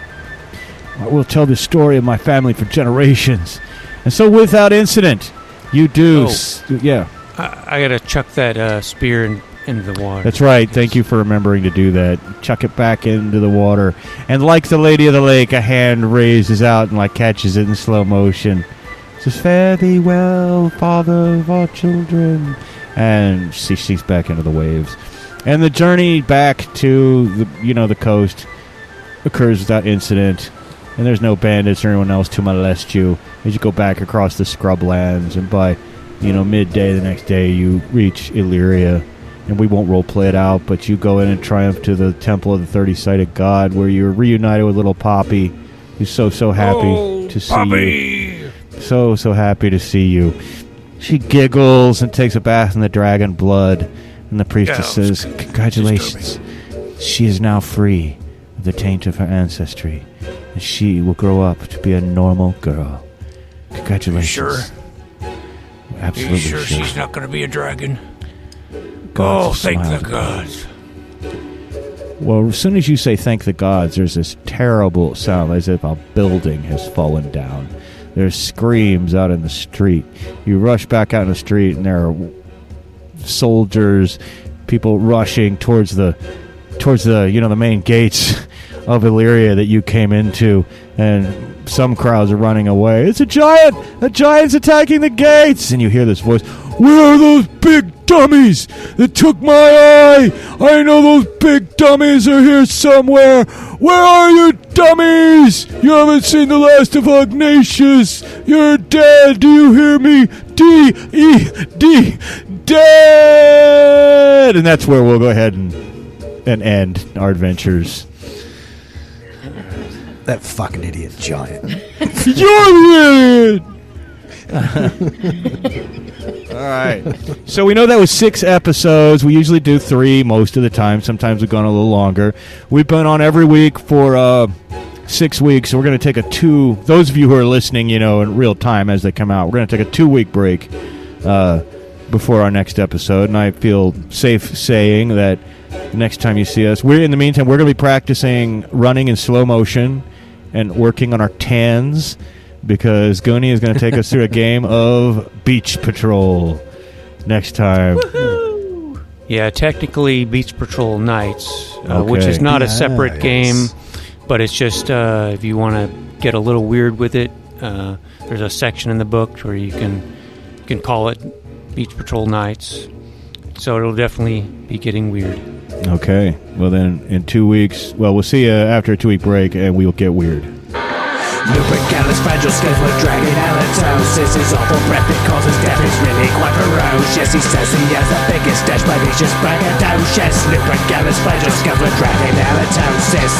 I will tell this story of my family for generations. And so, without incident, you do. Oh. s- yeah, I, I gotta chuck that uh, spear in, into the water. that's right. Thank you for remembering to do that. Chuck it back into the water. And like the Lady of the Lake, a hand raises out and like catches it in slow motion. Says, Fare thee well, father of our children. And she sinks back into the waves. And the journey back to the you know the coast occurs without incident, and there's no bandits or anyone else to molest you. As you go back across the scrublands. And by you know midday the next day, you reach Illyria, and we won't role play it out, but you go in and triumph to the temple of the thirty-sided god, where you're reunited with little Poppy, who's so so happy Oh, to see you. So so happy to see you. She giggles and takes a bath in the dragon blood, and the priestess Yeah, says, "Congratulations, she is now free the taint of her ancestry, and she will grow up to be a normal girl. Congratulations." sure? Absolutely you sure, sure. she's not going to be a dragon? Gods oh, thank the gods. Well, as soon as you say thank the gods, there's this terrible sound as if a building has fallen down. There's screams out in the street. You rush back out in the street, and there are soldiers, people rushing towards the towards the you know the main gates of Illyria that you came into, and some crowds are running away. It's a giant! A giant's attacking the gates! And you hear this voice. Where are those big dummies that took my eye? I know those big dummies are here somewhere. Where are you, dummies? You haven't seen the last of Ignatius. You're dead. Do you hear me? D E D dead. And that's where we'll go ahead and and end our adventures. That fucking idiot giant. You're the idiot. All right. So we know that was six episodes. We usually do three most of the time. Sometimes we've gone a little longer. We've been on every week for uh, six weeks. So we're going to take a two. Those of you who are listening, you know, in real time as they come out, we're going to take a two week break uh, before our next episode. And I feel safe saying that next time you see us, we're in the meantime we're going to be practicing running in slow motion and working on our tans because Goonie is going to take us through a game of Beach Patrol next time. Yeah, technically Beach Patrol Nights, uh, which is not a separate Nice. game, but it's just uh, if you want to get a little weird with it, uh, there's a section in the book where you can you can call it Beach Patrol Nights. So it'll definitely be getting weird. Okay. Well, then in two weeks, well, we'll see you after a two week break and we'll get weird. Lupercalis fragile schedule dragon halitosis His awful breath that causes death is really quite ferocious He says he has the biggest dash but he's just braggadocious Lupercalis fragile schedule dragon halitosis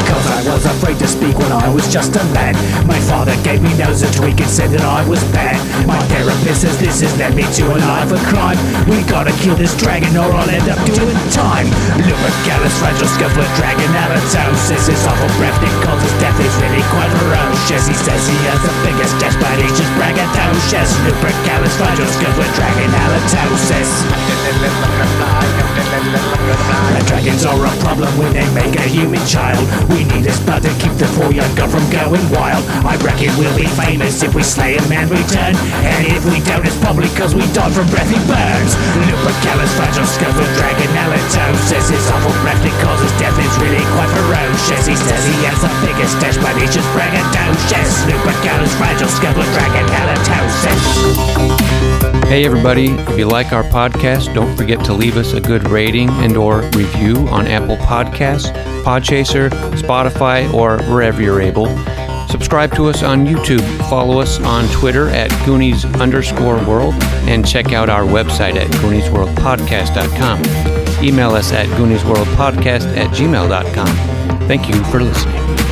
Because I was afraid to speak when I was just a lad My father gave me nose a tweak and said that I was bad. My therapist says this has led me to a life of crime. We gotta kill this dragon or I'll end up doing time. Lupercalis fragile scuffler dragon halitosis His awful breath that causes death is really quite ferocious. He says he has the biggest death but he's just braggadocious. Lupercalis fragile scuffler dragon halitosis The dragon's are a problem when they make a human child. We need a spell to keep the poor young girl from going wild. I reckon we'll be famous if we slay and return. And if we don't, it's probably cause we died from breathy burns. Lupercalis fragile skeletal dragon halitosis. His awful breath that causes death is really quite ferocious. He says he has the biggest dash, but he's just braggadocious. Lupercalis fragile skeletal dragon halitosis. Hey everybody, if you like our podcast, don't forget to leave us a good rating and or review on Apple Podcasts, Podchaser, Spotify, or wherever you're able. Subscribe to us on YouTube, follow us on Twitter at Goonies underscore world, and check out our website at GooniesWorldPodcast.com. Email us at GooniesWorldPodcast at gmail.com. Thank you for listening.